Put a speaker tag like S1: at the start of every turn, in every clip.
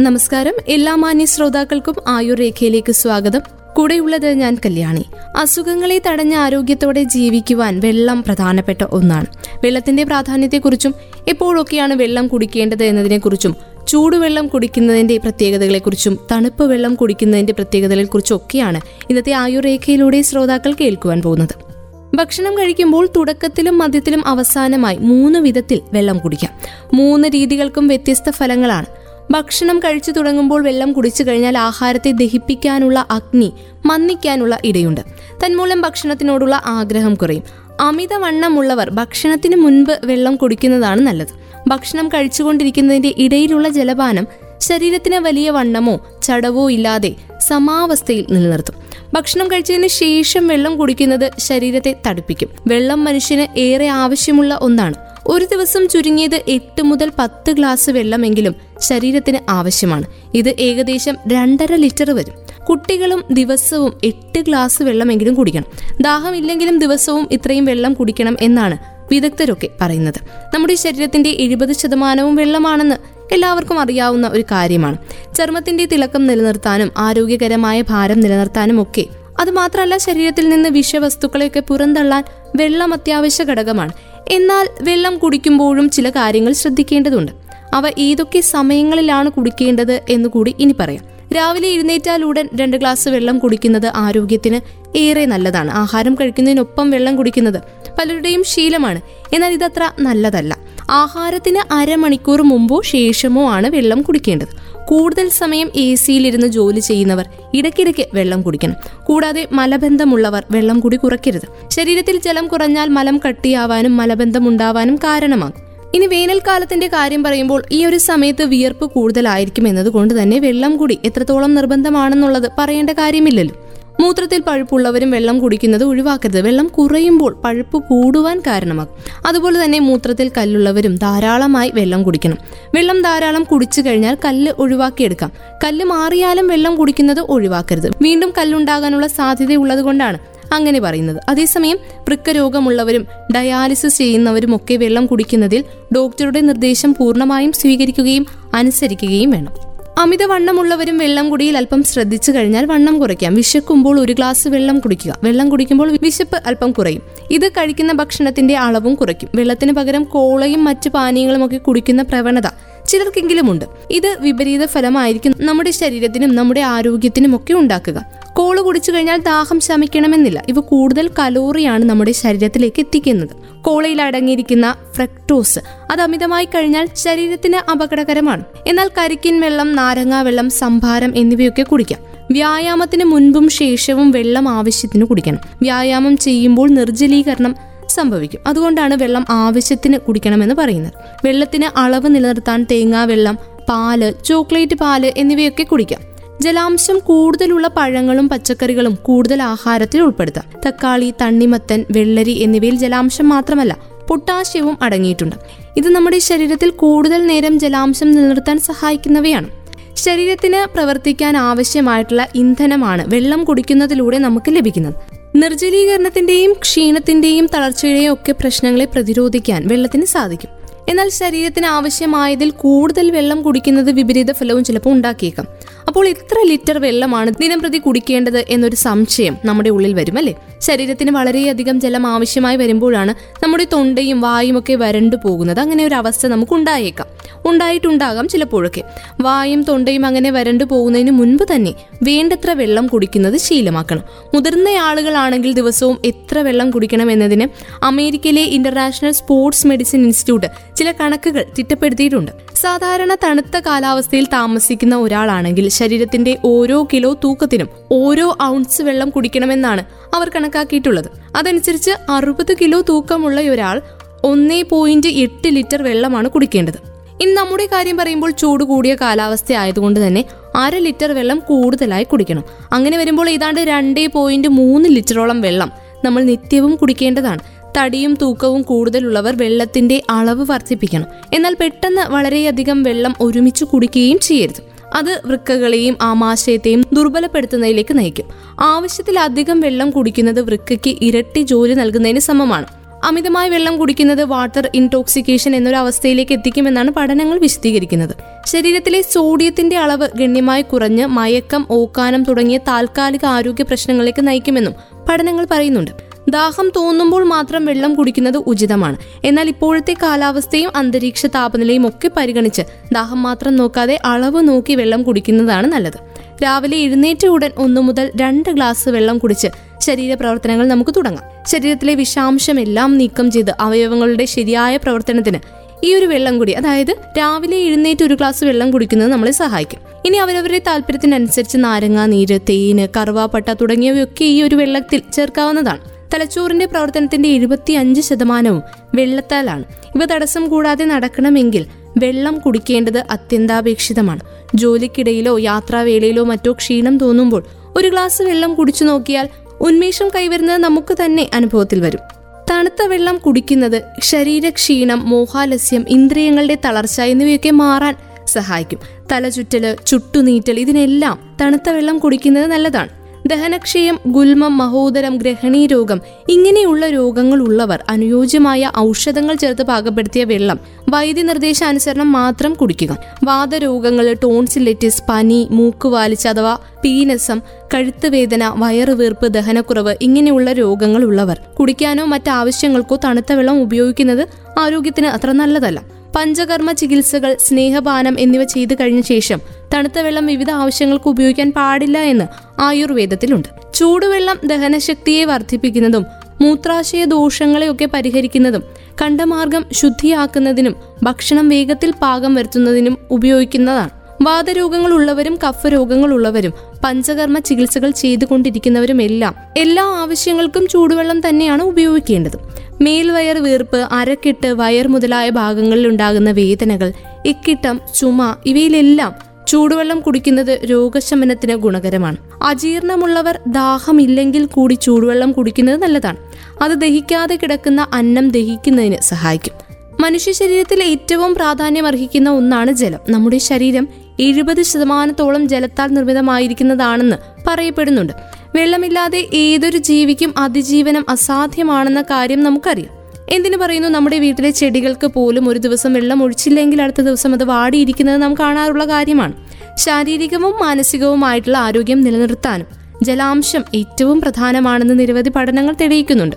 S1: നമസ്കാരം. എല്ലാ മാന്യ ശ്രോതാക്കൾക്കും ആയുർ രേഖയിലേക്ക് സ്വാഗതം. കൂടെയുള്ളത് ഞാൻ കല്യാണി. അസുഖങ്ങളെ തടഞ്ഞ ആരോഗ്യത്തോടെ ജീവിക്കുവാൻ വെള്ളം പ്രധാനപ്പെട്ട ഒന്നാണ്. വെള്ളത്തിന്റെ പ്രാധാന്യത്തെക്കുറിച്ചും എപ്പോഴൊക്കെയാണ് വെള്ളം കുടിക്കേണ്ടത് എന്നതിനെക്കുറിച്ചും ചൂടുവെള്ളം കുടിക്കുന്നതിന്റെ പ്രത്യേകതകളെക്കുറിച്ചും തണുപ്പ് വെള്ളം കുടിക്കുന്നതിന്റെ പ്രത്യേകതകളെക്കുറിച്ചും ഒക്കെയാണ് ഇന്നത്തെ ആയുർ രേഖയിലൂടെ ശ്രോതാക്കൾ കേൾക്കുവാൻ പോകുന്നത്. ഭക്ഷണം കഴിക്കുമ്പോൾ തുടക്കത്തിലും മധ്യത്തിലും അവസാനമായി മൂന്ന് വിധത്തിൽ വെള്ളം കുടിക്കാം. മൂന്ന് രീതികൾക്കും വ്യത്യസ്ത ഫലങ്ങളാണ്. ഭക്ഷണം കഴിച്ചു തുടങ്ങുമ്പോൾ വെള്ളം കുടിച്ചു കഴിഞ്ഞാൽ ആഹാരത്തെ ദഹിപ്പിക്കാനുള്ള അഗ്നി മന്ദിക്കാനുള്ള ഇടയുണ്ട്. തന്മൂലം ഭക്ഷണത്തിനോടുള്ള ആഗ്രഹം കുറയും. അമിതവണ്ണമുള്ളവർ ഭക്ഷണത്തിന് മുൻപ് വെള്ളം കുടിക്കുന്നതാണ് നല്ലത്. ഭക്ഷണം കഴിച്ചുകൊണ്ടിരിക്കുന്നതിന്റെ ഇടയിലുള്ള ജലപാനം ശരീരത്തിന് വലിയ വണ്ണമോ ചടവോ ഇല്ലാതെ സമാവസ്ഥയിൽ നിലനിർത്തും. ഭക്ഷണം കഴിച്ചതിന് ശേഷം വെള്ളം കുടിക്കുന്നത് ശരീരത്തെ തടുപ്പിക്കും. വെള്ളം മനുഷ്യന് ഏറെ ആവശ്യമുള്ള ഒന്നാണ്. ഒരു ദിവസം ചുരുങ്ങിയത് എട്ട് മുതൽ പത്ത് ഗ്ലാസ് വെള്ളമെങ്കിലും ശരീരത്തിന് ആവശ്യമാണ്. ഇത് ഏകദേശം രണ്ടര ലിറ്റർ വരും. കുട്ടികളും ദിവസവും എട്ട് ഗ്ലാസ് വെള്ളമെങ്കിലും കുടിക്കണം. ദാഹമില്ലെങ്കിലും ദിവസവും ഇത്രയും വെള്ളം കുടിക്കണം എന്നാണ് വിദഗ്ധരൊക്കെ പറയുന്നത്. നമ്മുടെ ശരീരത്തിന്റെ എഴുപത് ശതമാനവും വെള്ളമാണെന്ന് എല്ലാവർക്കും അറിയാവുന്ന ഒരു കാര്യമാണ്. ചർമ്മത്തിന്റെ തിളക്കം നിലനിർത്താനും ആരോഗ്യകരമായ ഭാരം നിലനിർത്താനും ഒക്കെ അതുമാത്രമല്ല ശരീരത്തിൽ നിന്ന് വിഷവസ്തുക്കളെയൊക്കെ പുറന്തള്ളാൻ വെള്ളം അത്യാവശ്യ ഘടകമാണ്. എന്നാൽ വെള്ളം കുടിക്കുമ്പോഴും ചില കാര്യങ്ങൾ ശ്രദ്ധിക്കേണ്ടതുണ്ട്. അവ ഏതൊക്കെ സമയങ്ങളിലാണ് കുടിക്കേണ്ടത് എന്ന് കൂടി ഇനി പറയാം. രാവിലെ എഴുന്നേറ്റാൽ ഉടൻ രണ്ട് ഗ്ലാസ് വെള്ളം കുടിക്കുന്നത് ആരോഗ്യത്തിന് ഏറെ നല്ലതാണ്. ആഹാരം കഴിക്കുന്നതിനൊപ്പം വെള്ളം കുടിക്കുന്നത് പലരുടെയും ശീലമാണ്. എന്നാൽ ഇതത്ര നല്ലതല്ല. ആഹാരത്തിന് അരമണിക്കൂർ മുമ്പോ ശേഷമോ ആണ് വെള്ളം കുടിക്കേണ്ടത്. കൂടുതൽ സമയം എ സിയിലിരുന്ന് ജോലി ചെയ്യുന്നവർ ഇടയ്ക്കിടയ്ക്ക് വെള്ളം കുടിക്കണം. കൂടാതെ മലബന്ധമുള്ളവർ വെള്ളം കൂടി കുറയ്ക്കരുത്. ശരീരത്തിൽ ജലം കുറഞ്ഞാൽ മലം കട്ടിയാവാനും മലബന്ധം ഉണ്ടാവാനും കാരണമാകും. ഇനി വേനൽക്കാലത്തിന്റെ കാര്യം പറയുമ്പോൾ ഈ ഒരു സമയത്ത് വിയർപ്പ് കൂടുതലായിരിക്കും എന്നതുകൊണ്ട് തന്നെ വെള്ളം കൂടി എത്രത്തോളം നിർബന്ധമാണെന്നുള്ളത് പറയേണ്ട കാര്യമില്ലല്ലോ. മൂത്രത്തിൽ പഴുപ്പുള്ളവരും വെള്ളം കുടിക്കുന്നത് ഒഴിവാക്കരുത്. വെള്ളം കുറയുമ്പോൾ പഴുപ്പ് കൂടുവാൻ കാരണമാകും. അതുപോലെ തന്നെ മൂത്രത്തിൽ കല്ലുള്ളവരും ധാരാളമായി വെള്ളം കുടിക്കണം. വെള്ളം ധാരാളം കുടിച്ചു കഴിഞ്ഞാൽ കല്ല് ഒഴിവാക്കിയെടുക്കാം. കല്ല് മാറിയാലും വെള്ളം കുടിക്കുന്നത് ഒഴിവാക്കരുത്. വീണ്ടും കല്ലുണ്ടാകാനുള്ള സാധ്യതയുള്ളത് കൊണ്ടാണ് അങ്ങനെ പറയുന്നത്. അതേസമയം വൃക്കരോഗമുള്ളവരും ഡയാലിസിസ് ചെയ്യുന്നവരും ഒക്കെ വെള്ളം കുടിക്കുന്നതിൽ ഡോക്ടറുടെ നിർദ്ദേശം പൂർണമായും സ്വീകരിക്കുകയും അനുസരിക്കുകയും വേണം. അമിതവണ്ണമുള്ളവരും വെള്ളം കുടിയിൽ അല്പം ശ്രദ്ധിച്ചു കഴിഞ്ഞാൽ വണ്ണം കുറയ്ക്കാം. വിശക്കുമ്പോൾ ഒരു ഗ്ലാസ് വെള്ളം കുടിക്കുക. വെള്ളം കുടിക്കുമ്പോൾ വിശപ്പ് അല്പം കുറയും. ഇത് കഴിക്കുന്ന ഭക്ഷണത്തിന്റെ അളവും കുറയ്ക്കും. വെള്ളത്തിന് പകരം കോളയും മറ്റ് പാനീയങ്ങളും ഒക്കെ കുടിക്കുന്ന പ്രവണത ചിലർക്കെങ്കിലുമുണ്ട്. ഇത് വിപരീത ഫലമായിരിക്കും നമ്മുടെ ശരീരത്തിനും നമ്മുടെ ആരോഗ്യത്തിനും ഒക്കെ ഉണ്ടാക്കുക. കോൾ കുടിച്ചു കഴിഞ്ഞാൽ ദാഹം ശമിക്കണമെന്നില്ല. ഇവ കൂടുതൽ കലോറിയാണ് നമ്മുടെ ശരീരത്തിലേക്ക് എത്തിക്കുന്നത്. കോളയിൽ അടങ്ങിയിരിക്കുന്ന ഫ്രക്ടോസ് അത് അമിതമായി കഴിഞ്ഞാൽ ശരീരത്തിന് അപകടകരമാണ്. എന്നാൽ കരിക്കിൻ വെള്ളം നാരങ്ങാ വെള്ളം സംഭാരം എന്നിവയൊക്കെ കുടിക്കാം. വ്യായാമത്തിന് മുൻപും ശേഷവും വെള്ളം ആവശ്യത്തിന് കുടിക്കണം. വ്യായാമം ചെയ്യുമ്പോൾ നിർജലീകരണം സംഭവിക്കും. അതുകൊണ്ടാണ് വെള്ളം ആവശ്യത്തിന് കുടിക്കണമെന്ന് പറയുന്നത്. വെള്ളത്തിന് അളവ് നിലനിർത്താൻ തേങ്ങാ വെള്ളം പാൽ ചോക്ലേറ്റ് പാൽ എന്നിവയൊക്കെ കുടിക്കാം. ജലാംശം കൂടുതലുള്ള പഴങ്ങളും പച്ചക്കറികളും കൂടുതൽ ആഹാരത്തിൽ ഉൾപ്പെടുത്താം. തക്കാളി തണ്ണിമത്തൻ വെള്ളരി എന്നിവയിൽ ജലാംശം മാത്രമല്ല പൊട്ടാസ്യവും അടങ്ങിയിട്ടുണ്ട്. ഇത് നമ്മുടെ ശരീരത്തിൽ കൂടുതൽ നേരം ജലാംശം നിലനിർത്താൻ സഹായിക്കുന്നവയാണ്. ശരീരത്തിന് പ്രവർത്തിക്കാൻ ആവശ്യമായിട്ടുള്ള ഇന്ധനമാണ് വെള്ളം കുടിക്കുന്നതിലൂടെ നമുക്ക് ലഭിക്കുന്നത്. നിർജലീകരണത്തിന്റെയും ക്ഷീണത്തിന്റെയും തളർച്ചയുടെയും ഒക്കെ പ്രശ്നങ്ങളെ പ്രതിരോധിക്കാൻ വെള്ളത്തിന് സാധിക്കും. എന്നാൽ ശരീരത്തിന് ആവശ്യമായതിൽ കൂടുതൽ വെള്ളം കുടിക്കുന്നത് വിപരീത ഫലവും ചിലപ്പോൾ ഉണ്ടാക്കിയേക്കാം. അപ്പോൾ ഇത്ര ലിറ്റർ വെള്ളമാണ് ദിനംപ്രതി കുടിക്കേണ്ടത് എന്നൊരു സംശയം നമ്മുടെ ഉള്ളിൽ വരും അല്ലേ? ശരീരത്തിന് വളരെയധികം ജലം ആവശ്യമായി വരുമ്പോഴാണ് നമ്മുടെ തൊണ്ടയും വായും ഒക്കെ വരണ്ടു പോകുന്നത്. അങ്ങനെ ഒരു അവസ്ഥ നമുക്ക് ഉണ്ടായേക്കാം ഉണ്ടായിട്ടുണ്ടാകാം ചിലപ്പോഴൊക്കെ. വായും തൊണ്ടയും അങ്ങനെ വരണ്ടു പോകുന്നതിന് മുൻപ് തന്നെ വേണ്ടത്ര വെള്ളം കുടിക്കുന്നത് ശീലമാക്കണം. മുതിർന്ന ആളുകളാണെങ്കിൽ ദിവസവും എത്ര വെള്ളം കുടിക്കണം എന്നതിന് അമേരിക്കയിലെ ഇന്റർനാഷണൽ സ്പോർട്സ് മെഡിസിൻ ഇൻസ്റ്റിറ്റ്യൂട്ട് ചില കണക്കുകൾ തിട്ടപ്പെടുത്തിയിട്ടുണ്ട്. സാധാരണ തണുത്ത കാലാവസ്ഥയിൽ താമസിക്കുന്ന ഒരാളാണെങ്കിൽ ശരീരത്തിന്റെ ഓരോ കിലോ തൂക്കത്തിനും ഓരോ ഔൺസ് വെള്ളം കുടിക്കണമെന്നാണ് അവർ കണക്കാക്കിയിട്ടുള്ളത്. അതനുസരിച്ച് അറുപത് കിലോ തൂക്കമുള്ള ഒരാൾ ഒന്നേ പോയിന്റ് എട്ട് ലിറ്റർ വെള്ളമാണ് കുടിക്കേണ്ടത്. ഇനി നമ്മുടെ കാര്യം പറയുമ്പോൾ ചൂട് കൂടിയ കാലാവസ്ഥ ആയതുകൊണ്ട് തന്നെ അര ലിറ്റർ വെള്ളം കൂടുതലായി കുടിക്കണം. അങ്ങനെ വരുമ്പോൾ ഏതാണ്ട് രണ്ടേ പോയിന്റ് മൂന്ന് ലിറ്ററോളം വെള്ളം നമ്മൾ നിത്യവും കുടിക്കേണ്ടതാണ്. തടിയും തൂക്കവും കൂടുതലുള്ളവർ വെള്ളത്തിന്റെ അളവ് വർദ്ധിപ്പിക്കണം. എന്നാൽ പെട്ടെന്ന് വളരെയധികം വെള്ളം ഒരുമിച്ച് കുടിക്കുകയും ചെയ്യരുത്. അത് വൃക്കകളെയും ആമാശയത്തെയും ദുർബലപ്പെടുത്തുന്നതിലേക്ക് നയിക്കും. ആവശ്യത്തിലധികം വെള്ളം കുടിക്കുന്നത് വൃക്കയ്ക്ക് ഇരട്ടി ജോലി നൽകുന്നതിന് സമമാണ്. അമിതമായി വെള്ളം കുടിക്കുന്നത് വാട്ടർ ഇൻടോക്സിക്കേഷൻ എന്നൊരു അവസ്ഥയിലേക്ക് എത്തിക്കുമെന്നാണ് പഠനങ്ങൾ വിശദീകരിക്കുന്നത്. ശരീരത്തിലെ സോഡിയത്തിന്റെ അളവ് ഗണ്യമായി കുറഞ്ഞ് മയക്കം ഓക്കാനം തുടങ്ങിയ താൽക്കാലിക ആരോഗ്യ പ്രശ്നങ്ങളിലേക്ക് നയിക്കുമെന്നും പഠനങ്ങൾ പറയുന്നുണ്ട്. ദാഹം തോന്നുമ്പോൾ മാത്രം വെള്ളം കുടിക്കുന്നത് ഉചിതമാണ്. എന്നാൽ ഇപ്പോഴത്തെ കാലാവസ്ഥയും അന്തരീക്ഷ താപനിലയും ഒക്കെ പരിഗണിച്ച് ദാഹം മാത്രം നോക്കാതെ അളവ് നോക്കി വെള്ളം കുടിക്കുന്നതാണ് നല്ലത്. രാവിലെ എഴുന്നേറ്റ ഉടൻ ഒന്നു മുതൽ രണ്ട് ഗ്ലാസ് വെള്ളം കുടിച്ച് ശരീര പ്രവർത്തനങ്ങൾ നമുക്ക് തുടങ്ങാം. ശരീരത്തിലെ വിഷാംശം എല്ലാം നീക്കം ചെയ്ത് അവയവങ്ങളുടെ ശരിയായ പ്രവർത്തനത്തിന് ഈ ഒരു വെള്ളം കൂടി അതായത് രാവിലെ എഴുന്നേറ്റ് ഒരു ഗ്ലാസ് വെള്ളം കുടിക്കുന്നത് നമ്മളെ സഹായിക്കും. ഇനി അവരവരുടെ താല്പര്യത്തിനനുസരിച്ച് നാരങ്ങ നീര് തേന് കറുവാപ്പട്ട തുടങ്ങിയവയൊക്കെ ഈ ഒരു വെള്ളത്തിൽ ചേർക്കാവുന്നതാണ്. തലച്ചോറിന്റെ പ്രവർത്തനത്തിന്റെ എഴുപത്തി അഞ്ച് ശതമാനവും വെള്ളത്താലാണ്. ഇവ തടസ്സം കൂടാതെ നടക്കണമെങ്കിൽ വെള്ളം കുടിക്കേണ്ടത് അത്യന്താപേക്ഷിതമാണ്. ജോലിക്കിടയിലോ യാത്രാവേളയിലോ മറ്റോ ക്ഷീണം തോന്നുമ്പോൾ ഒരു ഗ്ലാസ് വെള്ളം കുടിച്ചു നോക്കിയാൽ ഉന്മേഷം കൈവരുന്നത് നമുക്ക് തന്നെ അനുഭവത്തിൽ വരും. തണുത്ത വെള്ളം കുടിക്കുന്നത് ശരീരക്ഷീണം മോഹാലസ്യം ഇന്ദ്രിയങ്ങളുടെ തളർച്ച എന്നിവയൊക്കെ മാറാൻ സഹായിക്കും. തലചുറ്റൽ ചുട്ടുനീറ്റൽ ഇതിനെല്ലാം തണുത്ത വെള്ളം കുടിക്കുന്നത് നല്ലതാണ്. ദഹനക്ഷയം ഗുൽമം മഹോദരം ഗ്രഹണീ രോഗം ഇങ്ങനെയുള്ള രോഗങ്ങൾ ഉള്ളവർ അനുയോജ്യമായ ഔഷധങ്ങൾ ചേർത്ത് പാകപ്പെടുത്തിയ വെള്ളം വൈദ്യനിർദ്ദേശാനുസരണം മാത്രം കുടിക്കുക. വാദരോഗങ്ങൾ ടോൺസിലെറ്റിസ് പനി മൂക്കുവാലിച്ച് അഥവാ പീനസം കഴുത്ത് വേദന വയറുവീർപ്പ് ദഹനക്കുറവ് ഇങ്ങനെയുള്ള രോഗങ്ങൾ ഉള്ളവർ കുടിക്കാനോ മറ്റാവശ്യങ്ങൾക്കോ തണുത്ത വെള്ളം ഉപയോഗിക്കുന്നത് ആരോഗ്യത്തിന് അത്ര നല്ലതല്ല. പഞ്ചകർമ്മ ചികിത്സകൾ സ്നേഹപാനം എന്നിവ ചെയ്തു കഴിഞ്ഞ ശേഷം തണുത്ത വെള്ളം വിവിധ ആവശ്യങ്ങൾക്ക് ഉപയോഗിക്കാൻ പാടില്ല എന്ന് ആയുർവേദത്തിലുണ്ട്. ചൂടുവെള്ളം ദഹനശക്തിയെ വർദ്ധിപ്പിക്കുന്നതും മൂത്രാശയ ദോഷങ്ങളെയൊക്കെ പരിഹരിക്കുന്നതും കണ്ടമാർഗം ശുദ്ധിയാക്കുന്നതിനും ഭക്ഷണം വേഗത്തിൽ പാകം വരുത്തുന്നതിനും ഉപയോഗിക്കുന്നതാണ്. വാതരോഗങ്ങൾ ഉള്ളവരും കഫ രോഗങ്ങൾ ഉള്ളവരും പഞ്ചകർമ്മ ചികിത്സകൾ ചെയ്തുകൊണ്ടിരിക്കുന്നവരും എല്ലാം എല്ലാ ആവശ്യങ്ങൾക്കും ചൂടുവെള്ളം തന്നെയാണ് ഉപയോഗിക്കേണ്ടത്. മേൽവയർ വീർപ്പ് അരക്കെട്ട് വയർ മുതലായ ഭാഗങ്ങളിൽ ഉണ്ടാകുന്ന വേദനകൾ ഇക്കിട്ടം ചുമ ഇവയിലെല്ലാം ചൂടുവെള്ളം കുടിക്കുന്നത് രോഗശമനത്തിന് ഗുണകരമാണ്. അജീർണമുള്ളവർ ദാഹമില്ലെങ്കിൽ കൂടി ചൂടുവെള്ളം കുടിക്കുന്നത് നല്ലതാണ്. അത് ദഹിക്കാതെ കിടക്കുന്ന അന്നം ദഹിക്കുന്നതിന് സഹായിക്കും. മനുഷ്യ ശരീരത്തിൽ ഏറ്റവും പ്രാധാന്യം അർഹിക്കുന്ന ഒന്നാണ് ജലം. നമ്മുടെ ശരീരം എഴുപത് ശതമാനത്തോളം ജലത്താൽ നിർമ്മിതമായിരിക്കുന്നതാണെന്ന് പറയപ്പെടുന്നുണ്ട്. വെള്ളമില്ലാതെ ഏതൊരു ജീവിക്കും അതിജീവനം അസാധ്യമാണെന്ന കാര്യം നമുക്കറിയാം. എന്തിനു പറയുന്നു? നമ്മുടെ വീട്ടിലെ ചെടികൾക്ക് പോലും ഒരു ദിവസം വെള്ളം ഒഴിച്ചില്ലെങ്കിൽ അടുത്ത ദിവസം അത് വാടിയിരിക്കുന്നത് നാം കാണാറുള്ള കാര്യമാണ്. ശാരീരികവും മാനസികവുമായിട്ടുള്ള ആരോഗ്യം നിലനിർത്താനും ജലാംശം ഏറ്റവും പ്രധാനമാണെന്ന് നിരവധി പഠനങ്ങൾ തെളിയിക്കുന്നുണ്ട്.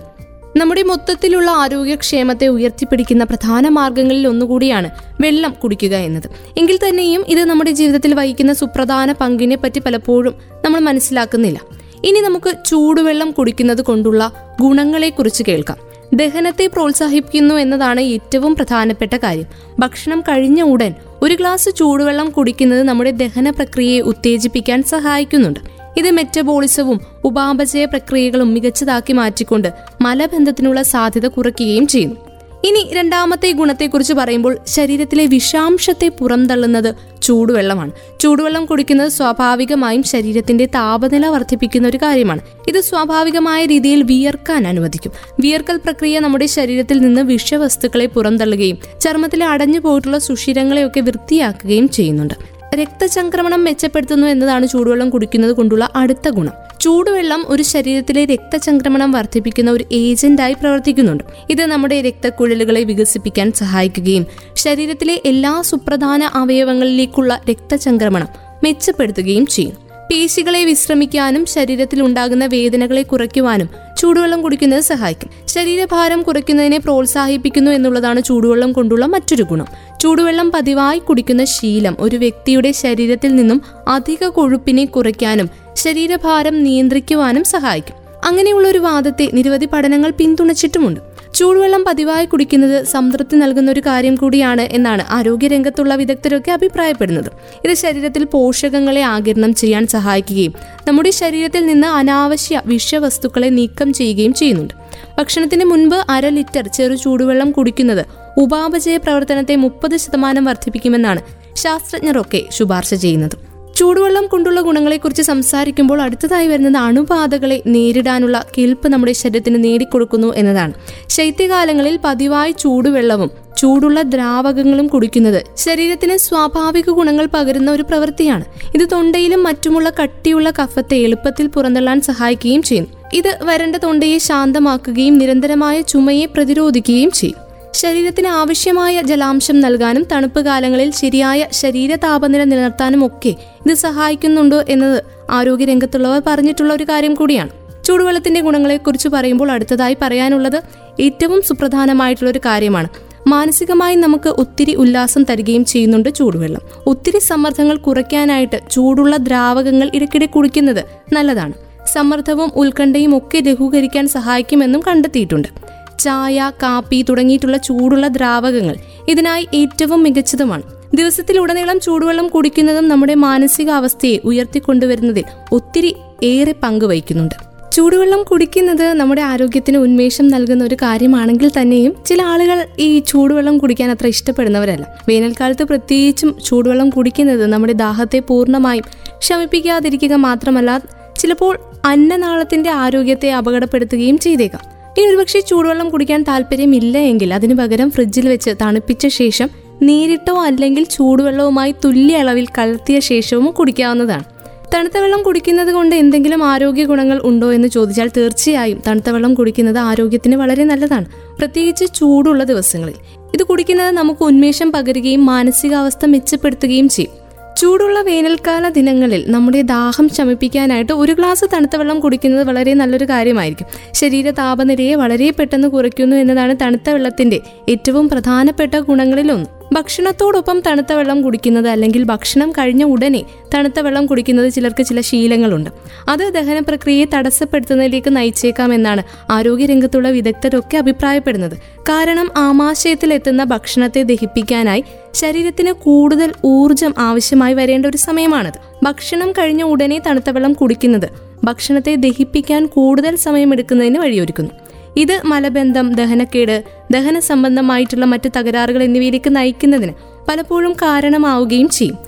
S1: നമ്മുടെ മൊത്തത്തിലുള്ള ആരോഗ്യക്ഷേമത്തെ ഉയർത്തിപ്പിടിക്കുന്ന പ്രധാന മാർഗങ്ങളിൽ ഒന്നുകൂടിയാണ് വെള്ളം കുടിക്കുക എന്നത്. എങ്കിൽ തന്നെയും ഇത് നമ്മുടെ ജീവിതത്തിൽ വഹിക്കുന്ന സുപ്രധാന പങ്കിനെ പറ്റി പലപ്പോഴും നമ്മൾ മനസ്സിലാക്കുന്നില്ല. ഇനി നമുക്ക് ചൂടുവെള്ളം കുടിക്കുന്നത് കൊണ്ടുള്ള ഗുണങ്ങളെക്കുറിച്ച് കേൾക്കാം. ദഹനത്തെ പ്രോത്സാഹിപ്പിക്കുന്നു എന്നതാണ് ഏറ്റവും പ്രധാനപ്പെട്ട കാര്യം. ഭക്ഷണം കഴിഞ്ഞ ഉടൻ ഒരു ഗ്ലാസ് ചൂടുവെള്ളം കുടിക്കുന്നത് നമ്മുടെ ദഹന പ്രക്രിയയെ ഉത്തേജിപ്പിക്കാൻ സഹായിക്കുന്നുണ്ട്. ഇത് മെറ്റബോളിസവും ഉപാപചയ പ്രക്രിയകളും മികച്ചതാക്കി മാറ്റിക്കൊണ്ട് മലബന്ധത്തിനുള്ള സാധ്യത കുറയ്ക്കുകയും ചെയ്യുന്നു. ഇനി രണ്ടാമത്തെ ഗുണത്തെക്കുറിച്ച് പറയുമ്പോൾ ശരീരത്തിലെ വിഷാംശത്തെ പുറന്തള്ളുന്നത് ചൂടുവെള്ളമാണ്. ചൂടുവെള്ളം കുടിക്കുന്നത് സ്വാഭാവികമായും ശരീരത്തിന്റെ താപനില വർദ്ധിപ്പിക്കുന്ന ഒരു കാര്യമാണ്. ഇത് സ്വാഭാവികമായ രീതിയിൽ വിയർക്കാൻ അനുവദിക്കും. വിയർക്കൽ പ്രക്രിയ നമ്മുടെ ശരീരത്തിൽ നിന്ന് വിഷവസ്തുക്കളെ പുറന്തള്ളുകയും ചർമ്മത്തിലെ അടഞ്ഞു പോയിട്ടുള്ള സുഷിരങ്ങളെയൊക്കെ വൃത്തിയാക്കുകയും ചെയ്യുന്നുണ്ട്. രക്തചംക്രമണം മെച്ചപ്പെടുത്തുന്നു എന്നതാണ് ചൂടുവെള്ളം കുടിക്കുന്നത് കൊണ്ടുള്ള അടുത്ത ഗുണം. ചൂടുവെള്ളം ഒരു ശരീരത്തിലെ രക്തചംക്രമണം വർദ്ധിപ്പിക്കുന്ന ഒരു ഏജന്റായി പ്രവർത്തിക്കുന്നുണ്ട്. ഇത് നമ്മുടെ രക്തക്കുഴലുകളെ വികസിപ്പിക്കാൻ സഹായിക്കുകയും ശരീരത്തിലെ എല്ലാ സുപ്രധാന അവയവങ്ങളിലേക്കുള്ള രക്തചംക്രമണം മെച്ചപ്പെടുത്തുകയും ചെയ്യും. പേശികളെ വിശ്രമിക്കാനും ശരീരത്തിൽ ഉണ്ടാകുന്ന വേദനകളെ കുറയ്ക്കുവാനും ചൂടുവെള്ളം കുടിക്കുന്നത് സഹായിക്കും. ശരീരഭാരം കുറയ്ക്കുന്നതിനെ പ്രോത്സാഹിപ്പിക്കുന്നു എന്നുള്ളതാണ് ചൂടുവെള്ളം കൊണ്ടുള്ള മറ്റൊരു ഗുണം. ചൂടുവെള്ളം പതിവായി കുടിക്കുന്ന ശീലം ഒരു വ്യക്തിയുടെ ശരീരത്തിൽ നിന്നും അധിക കൊഴുപ്പിനെ കുറയ്ക്കാനും ശരീരഭാരം നിയന്ത്രിക്കുവാനും സഹായിക്കും. അങ്ങനെയുള്ള ഒരു വാദത്തെ നിരവധി പഠനങ്ങൾ പിന്തുണച്ചിട്ടുമുണ്ട്. ചൂടുവെള്ളം പതിവായി കുടിക്കുന്നത് സംതൃപ്തി നൽകുന്ന ഒരു കാര്യം കൂടിയാണ് എന്നാണ് ആരോഗ്യരംഗത്തുള്ള വിദഗ്ധരൊക്കെ അഭിപ്രായപ്പെടുന്നത്. ഇത് ശരീരത്തിൽ പോഷകങ്ങളെ ആകിരണം ചെയ്യാൻ സഹായിക്കുകയും നമ്മുടെ ശരീരത്തിൽ നിന്ന് അനാവശ്യ വിഷവസ്തുക്കളെ നീക്കം ചെയ്യുകയും ചെയ്യുന്നുണ്ട്. ഭക്ഷണത്തിന് മുൻപ് അര ലിറ്റർ ചെറു ചൂടുവെള്ളം കുടിക്കുന്നത് ഉപാപചയ പ്രവർത്തനത്തെ മുപ്പത് ശതമാനം വർദ്ധിപ്പിക്കുമെന്നാണ് ശാസ്ത്രജ്ഞരൊക്കെ ശുപാർശ ചെയ്യുന്നത്. ചൂടുവെള്ളം കൊണ്ടുള്ള ഗുണങ്ങളെക്കുറിച്ച് സംസാരിക്കുമ്പോൾ അടുത്തതായി വരുന്നത് അണുബാധകളെ നേരിടാനുള്ള കെൽപ്പ് നമ്മുടെ ശരീരത്തിന് നേടിക്കൊടുക്കുന്നു എന്നതാണ്. ശൈത്യകാലങ്ങളിൽ പതിവായി ചൂടുവെള്ളവും ചൂടുള്ള ദ്രാവകങ്ങളും കുടിക്കുന്നത് ശരീരത്തിന് സ്വാഭാവിക ഗുണങ്ങൾ പകരുന്ന ഒരു പ്രവൃത്തിയാണ്. ഇത് തൊണ്ടയിലും മറ്റുമുള്ള കട്ടിയുള്ള കഫത്തെ എളുപ്പത്തിൽ പുറന്തള്ളാൻ സഹായിക്കുകയും ചെയ്യും. ഇത് വരണ്ട തൊണ്ടയെ ശാന്തമാക്കുകയും നിരന്തരമായ ചുമയെ പ്രതിരോധിക്കുകയും ചെയ്യും. ശരീരത്തിന് ആവശ്യമായ ജലാംശം നൽകാനും തണുപ്പ് കാലങ്ങളിൽ ശരിയായ ശരീര താപനില നിലനിർത്താനും ഒക്കെ ഇത് സഹായിക്കുന്നുണ്ടോ എന്നത് ആരോഗ്യരംഗത്തുള്ളവർ പറഞ്ഞിട്ടുള്ള ഒരു കാര്യം കൂടിയാണ്. ചൂടുവെള്ളത്തിന്റെ ഗുണങ്ങളെക്കുറിച്ച് പറയുമ്പോൾ അടുത്തതായി പറയാനുള്ളത് ഏറ്റവും സുപ്രധാനമായിട്ടുള്ള ഒരു കാര്യമാണ്. മാനസികമായി നമുക്ക് ഒത്തിരി ഉല്ലാസം തരികയും ചെയ്യുന്നുണ്ട് ചൂടുവെള്ളം. ഒത്തിരി സമ്മർദ്ദങ്ങൾ കുറയ്ക്കാനായിട്ട് ചൂടുള്ള ദ്രാവകങ്ങൾ ഇടയ്ക്കിടെ കുടിക്കുന്നത് നല്ലതാണ്. സമ്മർദ്ദവും ഉത്കണ്ഠയും ഒക്കെ ലഘൂകരിക്കാൻ സഹായിക്കുമെന്നും കണ്ടെത്തിയിട്ടുണ്ട്. ചായ കാപ്പി തുടങ്ങിയിട്ടുള്ള ചൂടുള്ള ദ്രാവകങ്ങൾ ഇതിനായി ഏറ്റവും മികച്ചതുമാണ്. ദിവസത്തിലുടനീളം ചൂടുവെള്ളം കുടിക്കുന്നതും നമ്മുടെ മാനസികാവസ്ഥയെ ഉയർത്തിക്കൊണ്ടുവരുന്നതിൽ ഒത്തിരി ഏറെ പങ്കുവഹിക്കുന്നുണ്ട് ചൂടുവെള്ളം കുടിക്കുന്നത് നമ്മുടെ ആരോഗ്യത്തിന് ഉന്മേഷം നൽകുന്ന ഒരു കാര്യമാണെങ്കിൽ തന്നെയും ചില ആളുകൾ ഈ ചൂടുവെള്ളം കുടിക്കാൻ അത്ര ഇഷ്ടപ്പെടുന്നവരല്ല. വേനൽക്കാലത്ത് പ്രത്യേകിച്ചും ചൂടുവെള്ളം കുടിക്കുന്നത് നമ്മുടെ ദാഹത്തെ പൂർണമായും ശമിപ്പിക്കാതിരിക്കുക മാത്രമല്ല ചിലപ്പോൾ അന്നനാളത്തിന്റെ ആരോഗ്യത്തെ അപകടപ്പെടുത്തുകയും ചെയ്തേക്കാം. ഇനി ഒരുപക്ഷെ ചൂടുവെള്ളം കുടിക്കാൻ താല്പര്യമില്ല എങ്കിൽ അതിനു പകരം ഫ്രിഡ്ജിൽ വെച്ച് തണുപ്പിച്ച ശേഷം നേരിട്ടോ അല്ലെങ്കിൽ ചൂടുവെള്ളവുമായി തുല്യ അളവിൽ കലർത്തിയ ശേഷവും കുടിക്കാവുന്നതാണ്. തണുത്ത വെള്ളം കുടിക്കുന്നത് കൊണ്ട് എന്തെങ്കിലും ആരോഗ്യ ഗുണങ്ങൾ ഉണ്ടോ എന്ന് ചോദിച്ചാൽ തീർച്ചയായും തണുത്ത വെള്ളം കുടിക്കുന്നത് ആരോഗ്യത്തിന് വളരെ നല്ലതാണ്. പ്രത്യേകിച്ച് ചൂടുള്ള ദിവസങ്ങളിൽ. ഇത് കുടിക്കുന്നത് നമുക്ക് ഉന്മേഷം പകരുകയും മാനസികാവസ്ഥ മെച്ചപ്പെടുത്തുകയും ചെയ്യും. ചൂടുള്ള വേനൽക്കാല ദിനങ്ങളിൽ നമ്മുടെ ദാഹം ശമിപ്പിക്കാനായിട്ട് ഒരു ഗ്ലാസ് തണുത്ത വെള്ളം കുടിക്കുന്നത് വളരെ നല്ലൊരു കാര്യമായിരിക്കും. ശരീര താപനിലയെ വളരെ പെട്ടെന്ന് കുറയ്ക്കുന്നു എന്നതാണ് തണുത്ത വെള്ളത്തിന്റെ ഏറ്റവും പ്രധാനപ്പെട്ട ഗുണങ്ങളിലൊന്ന്. ഭക്ഷണത്തോടൊപ്പം തണുത്ത വെള്ളം കുടിക്കുന്നത് അല്ലെങ്കിൽ ഭക്ഷണം കഴിഞ്ഞ ഉടനെ തണുത്ത വെള്ളം കുടിക്കുന്നത് ചിലർക്ക് ചില ശീലങ്ങളുണ്ട്. അത് ദഹന പ്രക്രിയയെ തടസ്സപ്പെടുത്തുന്നതിലേക്ക് നയിച്ചേക്കാം എന്നാണ് ആരോഗ്യരംഗത്തുള്ള വിദഗ്ധരൊക്കെ അഭിപ്രായപ്പെടുന്നത്. കാരണം ആമാശയത്തിലെത്തുന്ന ഭക്ഷണത്തെ ദഹിപ്പിക്കാനായി ശരീരത്തിന് കൂടുതൽ ഊർജം ആവശ്യമായി വരേണ്ട ഒരു സമയമാണത്. ഭക്ഷണം കഴിഞ്ഞ ഉടനെ തണുത്ത വെള്ളം കുടിക്കുന്നത് ഭക്ഷണത്തെ ദഹിപ്പിക്കാൻ കൂടുതൽ സമയമെടുക്കുന്നതിന് വഴിയൊരുക്കുന്നു. ഇത് മലബന്ധം ദഹനക്കേട് ദഹന സംബന്ധമായിട്ടുള്ള മറ്റ് തകരാറുകൾ എന്നിവയിലേക്ക് നയിക്കുന്നതിന് പലപ്പോഴും കാരണമാവുകയും ചെയ്യും.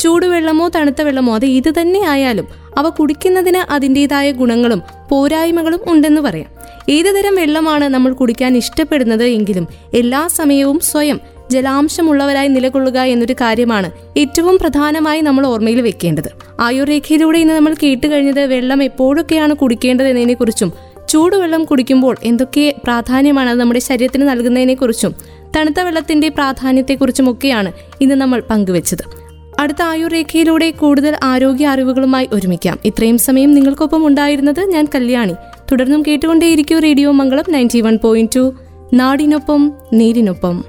S1: ചൂടുവെള്ളമോ തണുത്ത വെള്ളമോ അത് ഇത് തന്നെ ആയാലും അവ കുടിക്കുന്നതിന് അതിന്റെതായ ഗുണങ്ങളും പോരായ്മകളും ഉണ്ടെന്ന് പറയാം. ഏതുതരം വെള്ളമാണ് നമ്മൾ കുടിക്കാൻ ഇഷ്ടപ്പെടുന്നത് എങ്കിലും എല്ലാ സമയവും സ്വയം ജലാംശമുള്ളവരായി നിലകൊള്ളുക എന്നൊരു കാര്യമാണ് ഏറ്റവും പ്രധാനമായി നമ്മൾ ഓർമ്മയിൽ വെക്കേണ്ടത്. ആയുർരേഖയിലൂടെ ഇന്ന് നമ്മൾ കേട്ടുകഴിഞ്ഞത് വെള്ളം എപ്പോഴൊക്കെയാണ് കുടിക്കേണ്ടത് എന്നതിനെക്കുറിച്ചും ചൂടുവെള്ളം കുടിക്കുമ്പോൾ എന്തൊക്കെ പ്രാധാന്യമാണ് നമ്മുടെ ശരീരത്തിന് നൽകുന്നതിനെക്കുറിച്ചും തണുത്ത വെള്ളത്തിന്റെ പ്രാധാന്യത്തെക്കുറിച്ചും ഒക്കെയാണ് ഇന്ന് നമ്മൾ പങ്കുവച്ചത്. അടുത്ത ആയുർരേഖയിലൂടെ കൂടുതൽ ആരോഗ്യ അറിവുകളുമായി ഒരുമിക്കാം. ഇത്രയും സമയം നിങ്ങൾക്കൊപ്പം ഉണ്ടായിരുന്നത് ഞാൻ കല്യാണി. തുടർന്നും കേട്ടുകൊണ്ടേയിരിക്കും radio Mangalam ninety one point two. നാടിനൊപ്പം നേരിനൊപ്പം.